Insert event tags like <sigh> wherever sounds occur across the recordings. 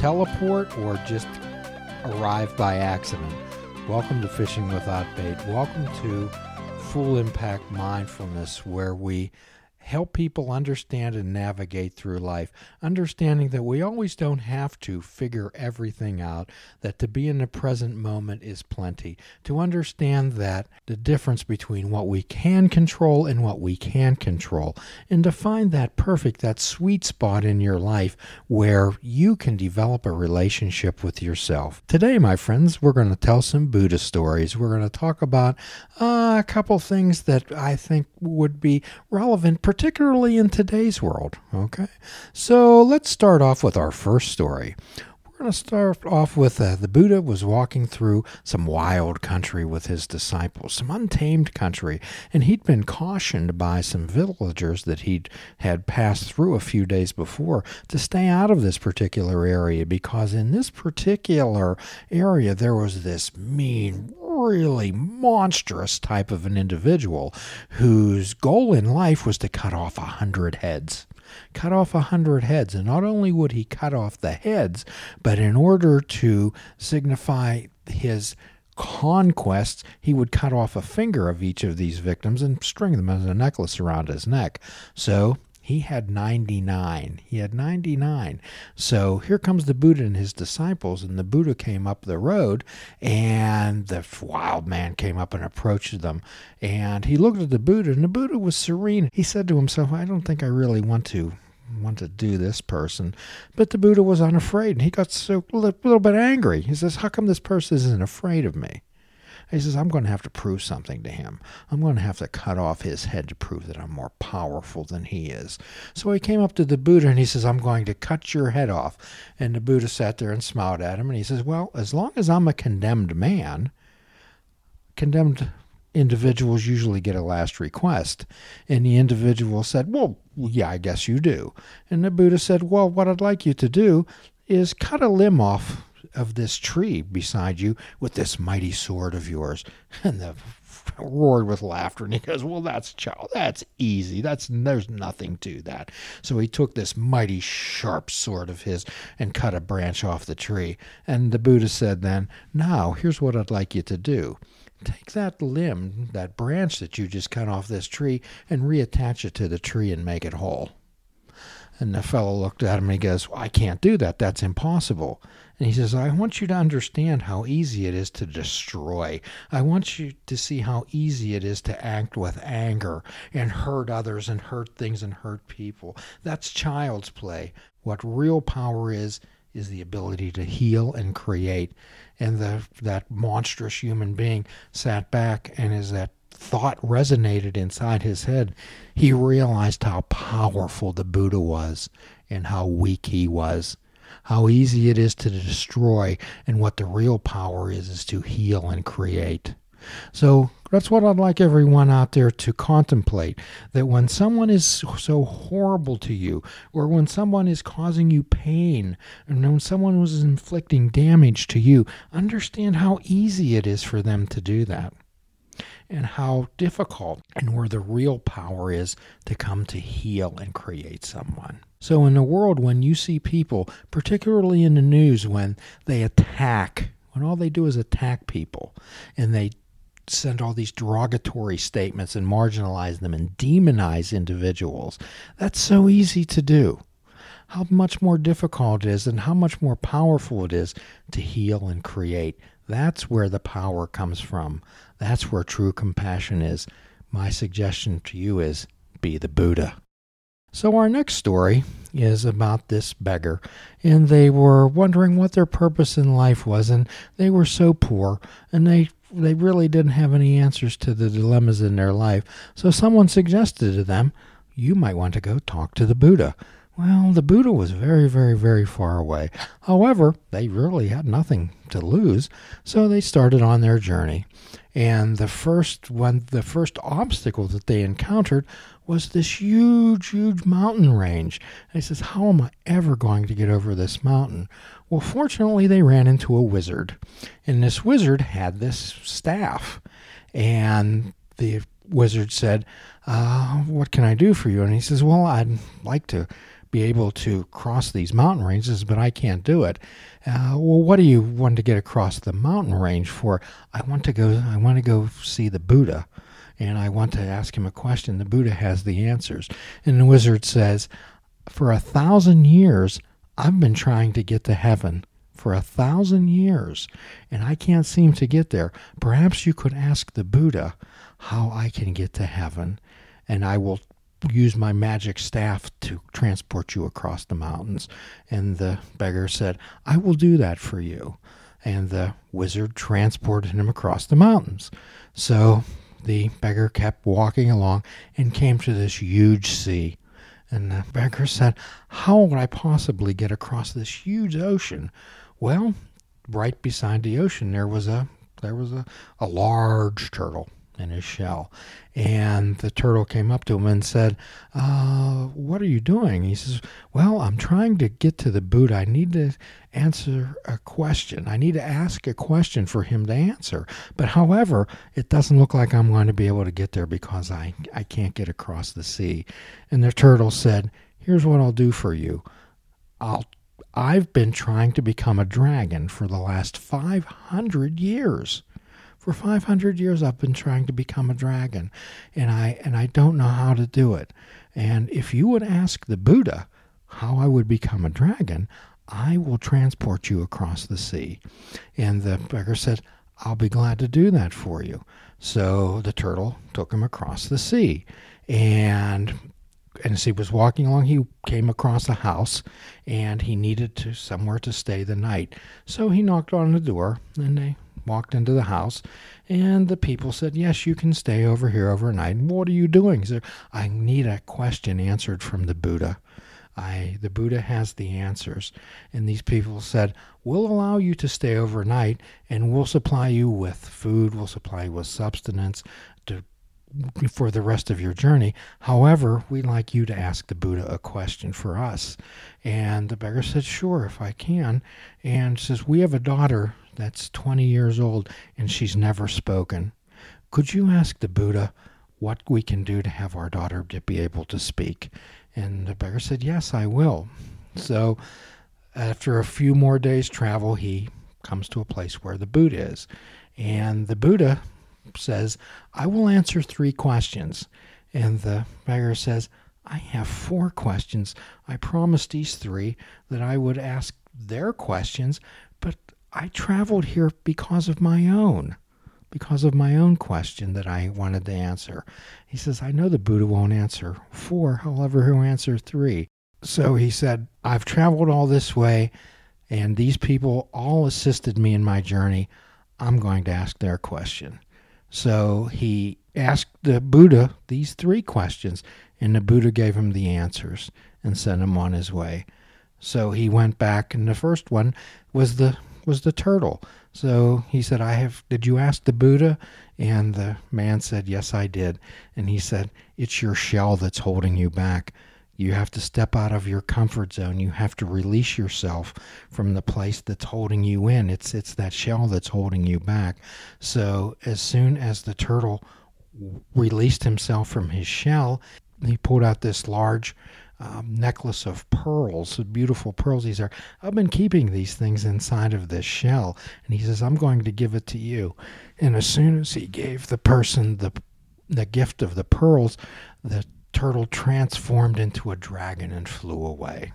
teleport, or just arrive by accident? Welcome to Fishing Without Bait. Welcome to Full Impact Mindfulness, where we help people understand and navigate through life, understanding that we always don't have to figure everything out, that to be in the present moment is plenty, to understand that the difference between what we can control and what we can't control, and to find that perfect, that sweet spot in your life where you can develop a relationship with yourself. Today, my friends, we're going to tell some Buddha stories. We're going to talk about uh, a couple things that I think would be relevant, particularly in today's world. Okay, so let's start off with our first story. We're going to start off with uh, the Buddha was walking through some wild country with his disciples, some untamed country, and he'd been cautioned by some villagers that he'd had passed through a few days before to stay out of this particular area because in this particular area there was this mean, really monstrous type of an individual whose goal in life was to cut off a hundred heads. Cut off a hundred heads. And not only would he cut off the heads, but in order to signify his conquests, he would cut off a finger of each of these victims and string them as a necklace around his neck. So he had 99. He had 99. So here comes the Buddha and his disciples, and the Buddha came up the road, and the wild man came up and approached them. And he looked at the Buddha, and the Buddha was serene. He said to himself, I don't think I really want to want to do this person. But the Buddha was unafraid, and he got so a little bit angry. He says, How come this person isn't afraid of me? He says, I'm going to have to prove something to him. I'm going to have to cut off his head to prove that I'm more powerful than he is. So he came up to the Buddha and he says, I'm going to cut your head off. And the Buddha sat there and smiled at him and he says, Well, as long as I'm a condemned man, condemned individuals usually get a last request. And the individual said, Well, yeah, I guess you do. And the Buddha said, Well, what I'd like you to do is cut a limb off of this tree beside you with this mighty sword of yours. <laughs> And the roared with laughter and he goes well that's child that's easy. That's there's nothing to that. So he took this mighty sharp sword of his and cut a branch off the tree. And the buddha said then now here's what i'd like you to do. Take that limb that branch that you just cut off this tree and reattach it to the tree and make it whole and the fellow looked at him and he goes, well, I can't do that. That's impossible. And he says, I want you to understand how easy it is to destroy. I want you to see how easy it is to act with anger and hurt others and hurt things and hurt people. That's child's play. What real power is, is the ability to heal and create. And the, that monstrous human being sat back and is that thought resonated inside his head, he realized how powerful the Buddha was and how weak he was. How easy it is to destroy, and what the real power is, is to heal and create. So that's what I'd like everyone out there to contemplate that when someone is so horrible to you, or when someone is causing you pain, and when someone was inflicting damage to you, understand how easy it is for them to do that and how difficult and where the real power is to come to heal and create someone. So, in the world when you see people, particularly in the news, when they attack, when all they do is attack people and they send all these derogatory statements and marginalize them and demonize individuals, that's so easy to do. How much more difficult it is and how much more powerful it is to heal and create. That's where the power comes from. That's where true compassion is. My suggestion to you is be the Buddha. So, our next story is about this beggar, and they were wondering what their purpose in life was, and they were so poor, and they they really didn't have any answers to the dilemmas in their life. So, someone suggested to them, You might want to go talk to the Buddha. Well, the Buddha was very, very, very far away. However, they really had nothing to lose, so they started on their journey. And the first one, the first obstacle that they encountered was this huge, huge mountain range. And he says, How am I ever going to get over this mountain? Well, fortunately, they ran into a wizard. And this wizard had this staff. And the wizard said, uh, What can I do for you? And he says, Well, I'd like to be able to cross these mountain ranges, but I can't do it. Uh, well, what do you want to get across the mountain range for? I want to go. I want to go see the Buddha, and I want to ask him a question. The Buddha has the answers, and the wizard says, "For a thousand years, I've been trying to get to heaven." For a thousand years, and I can't seem to get there. Perhaps you could ask the Buddha how I can get to heaven, and I will use my magic staff to transport you across the mountains. And the beggar said, I will do that for you. And the wizard transported him across the mountains. So the beggar kept walking along and came to this huge sea. And the beggar said, How would I possibly get across this huge ocean? Well, right beside the ocean there was a there was a, a large turtle in his shell. And the turtle came up to him and said, uh, What are you doing? He says, Well, I'm trying to get to the Buddha. I need to answer a question. I need to ask a question for him to answer. But however, it doesn't look like I'm going to be able to get there because I, I can't get across the sea. And the turtle said, Here's what I'll do for you. I'll I've been trying to become a dragon for the last 500 years. For 500 years I've been trying to become a dragon and I and I don't know how to do it. And if you would ask the Buddha how I would become a dragon, I will transport you across the sea. And the beggar said, I'll be glad to do that for you. So the turtle took him across the sea. And and as he was walking along, he came across a house and he needed to somewhere to stay the night. So he knocked on the door and they walked into the house, and the people said, Yes, you can stay over here overnight. What are you doing? He said, I need a question answered from the Buddha. I, the Buddha has the answers. And these people said, We'll allow you to stay overnight, and we'll supply you with food, we'll supply you with substance to for the rest of your journey. However, we'd like you to ask the Buddha a question for us. And the beggar said, Sure, if I can. And says, We have a daughter that's 20 years old and she's never spoken. Could you ask the Buddha what we can do to have our daughter to be able to speak? And the beggar said, Yes, I will. So after a few more days' travel, he comes to a place where the Buddha is. And the Buddha says, I will answer three questions. And the beggar says, I have four questions. I promised these three that I would ask their questions, but I traveled here because of my own, because of my own question that I wanted to answer. He says, I know the Buddha won't answer four, however, he'll answer three. So he said, I've traveled all this way, and these people all assisted me in my journey. I'm going to ask their question. So he asked the Buddha these three questions, and the Buddha gave him the answers and sent him on his way. So he went back, and the first one was the was the turtle. So he said, I have, did you ask the Buddha? And the man said, Yes, I did. And he said, It's your shell that's holding you back. You have to step out of your comfort zone. You have to release yourself from the place that's holding you in. It's it's that shell that's holding you back. So as soon as the turtle released himself from his shell, he pulled out this large um, necklace of pearls, beautiful pearls. These are, I've been keeping these things inside of this shell. And he says, I'm going to give it to you. And as soon as he gave the person the, the gift of the pearls, the turtle transformed into a dragon and flew away.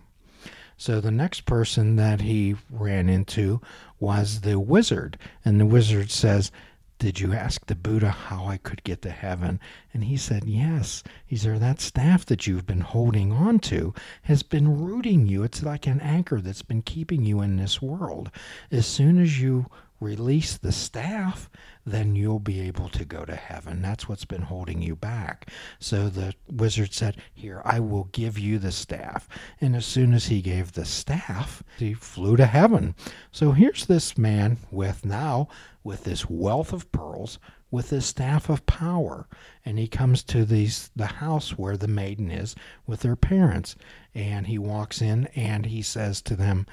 So the next person that he ran into was the wizard. And the wizard says, did you ask the Buddha how I could get to heaven? And he said, Yes. He said, That staff that you've been holding on to has been rooting you. It's like an anchor that's been keeping you in this world. As soon as you release the staff, then you'll be able to go to heaven. That's what's been holding you back. So the wizard said, Here, I will give you the staff. And as soon as he gave the staff, he flew to heaven. So here's this man with now, with this wealth of pearls, with this staff of power. And he comes to these the house where the maiden is with her parents. And he walks in and he says to them,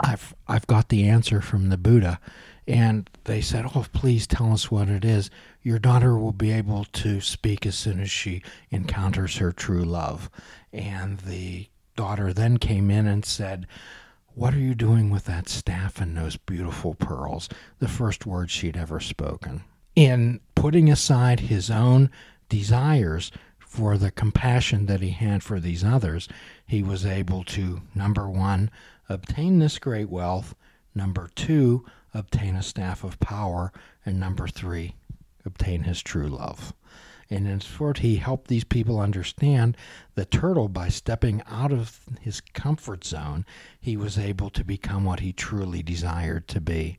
I've I've got the answer from the Buddha And they said, Oh, please tell us what it is. Your daughter will be able to speak as soon as she encounters her true love. And the daughter then came in and said, What are you doing with that staff and those beautiful pearls? The first words she'd ever spoken. In putting aside his own desires for the compassion that he had for these others, he was able to, number one, obtain this great wealth, number two, obtain a staff of power, and number three, obtain his true love. And in short, he helped these people understand the turtle by stepping out of his comfort zone, he was able to become what he truly desired to be.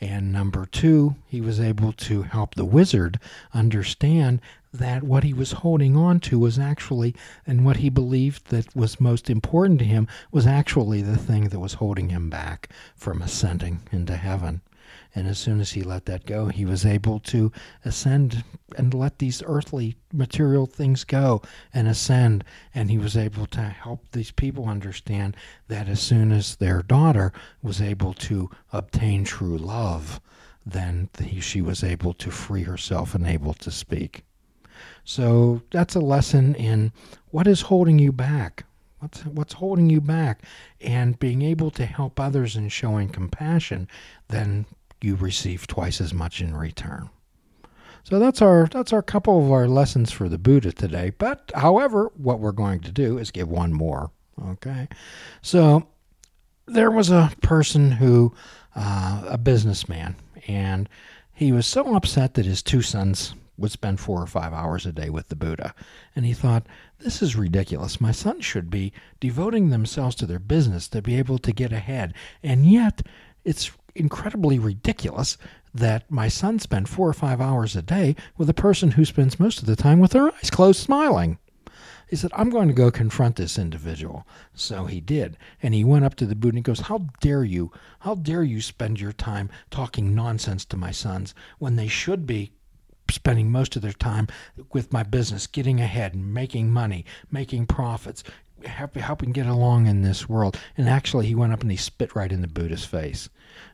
And number two, he was able to help the wizard understand that what he was holding on to was actually, and what he believed that was most important to him, was actually the thing that was holding him back from ascending into heaven. And as soon as he let that go, he was able to ascend and let these earthly material things go and ascend. And he was able to help these people understand that as soon as their daughter was able to obtain true love, then he, she was able to free herself and able to speak. So that's a lesson in what is holding you back. What's what's holding you back, and being able to help others and showing compassion, then you receive twice as much in return. So that's our that's our couple of our lessons for the Buddha today. But however, what we're going to do is give one more. Okay, so there was a person who, uh, a businessman, and he was so upset that his two sons would spend four or five hours a day with the Buddha. And he thought, this is ridiculous. My sons should be devoting themselves to their business to be able to get ahead. And yet, it's incredibly ridiculous that my son spent four or five hours a day with a person who spends most of the time with their eyes closed smiling. He said, I'm going to go confront this individual. So he did. And he went up to the Buddha and he goes, How dare you? How dare you spend your time talking nonsense to my sons when they should be spending most of their time with my business, getting ahead, making money, making profits, helping get along in this world. And actually, he went up and he spit right in the Buddha's face.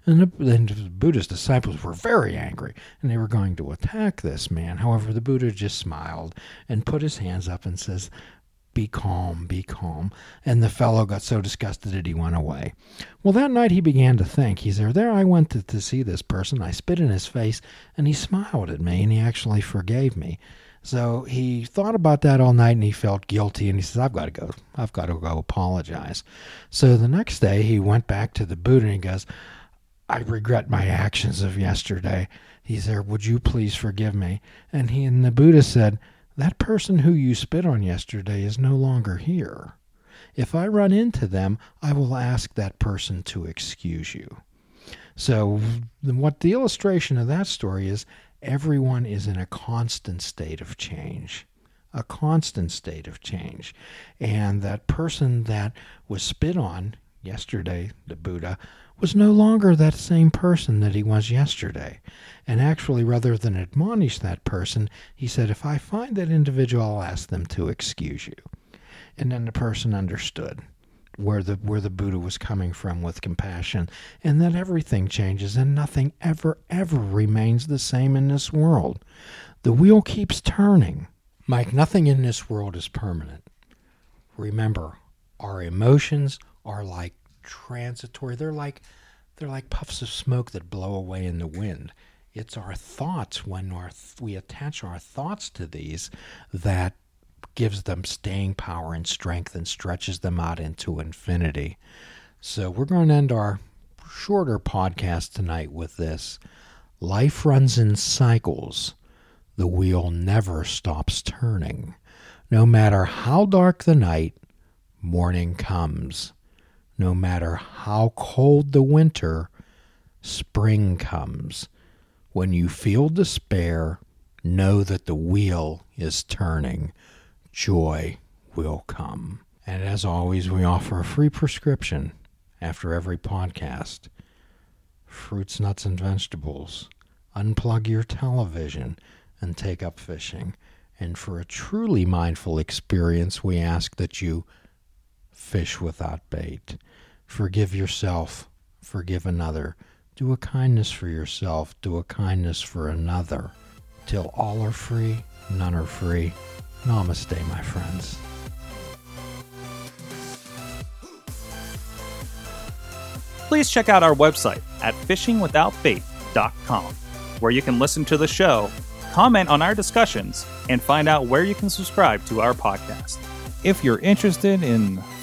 And the, the Buddha's disciples were very angry, and they were going to attack this man. However, the Buddha just smiled and put his hands up and says, be calm, be calm. And the fellow got so disgusted that he went away. Well, that night he began to think. He said, There I went to, to see this person. I spit in his face, and he smiled at me, and he actually forgave me. So he thought about that all night and he felt guilty and he says, I've got to go. I've got to go apologize. So the next day he went back to the Buddha and he goes, I regret my actions of yesterday. He said, Would you please forgive me? And he and the Buddha said, That person who you spit on yesterday is no longer here. If I run into them, I will ask that person to excuse you. So, what the illustration of that story is, everyone is in a constant state of change. A constant state of change. And that person that was spit on yesterday, the Buddha, was no longer that same person that he was yesterday. And actually, rather than admonish that person, he said, If I find that individual, I'll ask them to excuse you. And then the person understood where the where the Buddha was coming from with compassion, and that everything changes and nothing ever ever remains the same in this world. The wheel keeps turning. Mike, nothing in this world is permanent. Remember, our emotions are like transitory. They're like they're like puffs of smoke that blow away in the wind. It's our thoughts when our we attach our thoughts to these that gives them staying power and strength and stretches them out into infinity. So we're going to end our shorter podcast tonight with this. Life runs in cycles. The wheel never stops turning. No matter how dark the night, morning comes. No matter how cold the winter, spring comes. When you feel despair, know that the wheel is turning. Joy will come. And as always, we offer a free prescription after every podcast fruits, nuts, and vegetables. Unplug your television and take up fishing. And for a truly mindful experience, we ask that you fish without bait. Forgive yourself, forgive another, Do a kindness for yourself, do a kindness for another. Till all are free, none are free. Namaste, my friends. Please check out our website at fishingwithoutbait.com, where you can listen to the show, comment on our discussions, and find out where you can subscribe to our podcast. If you're interested in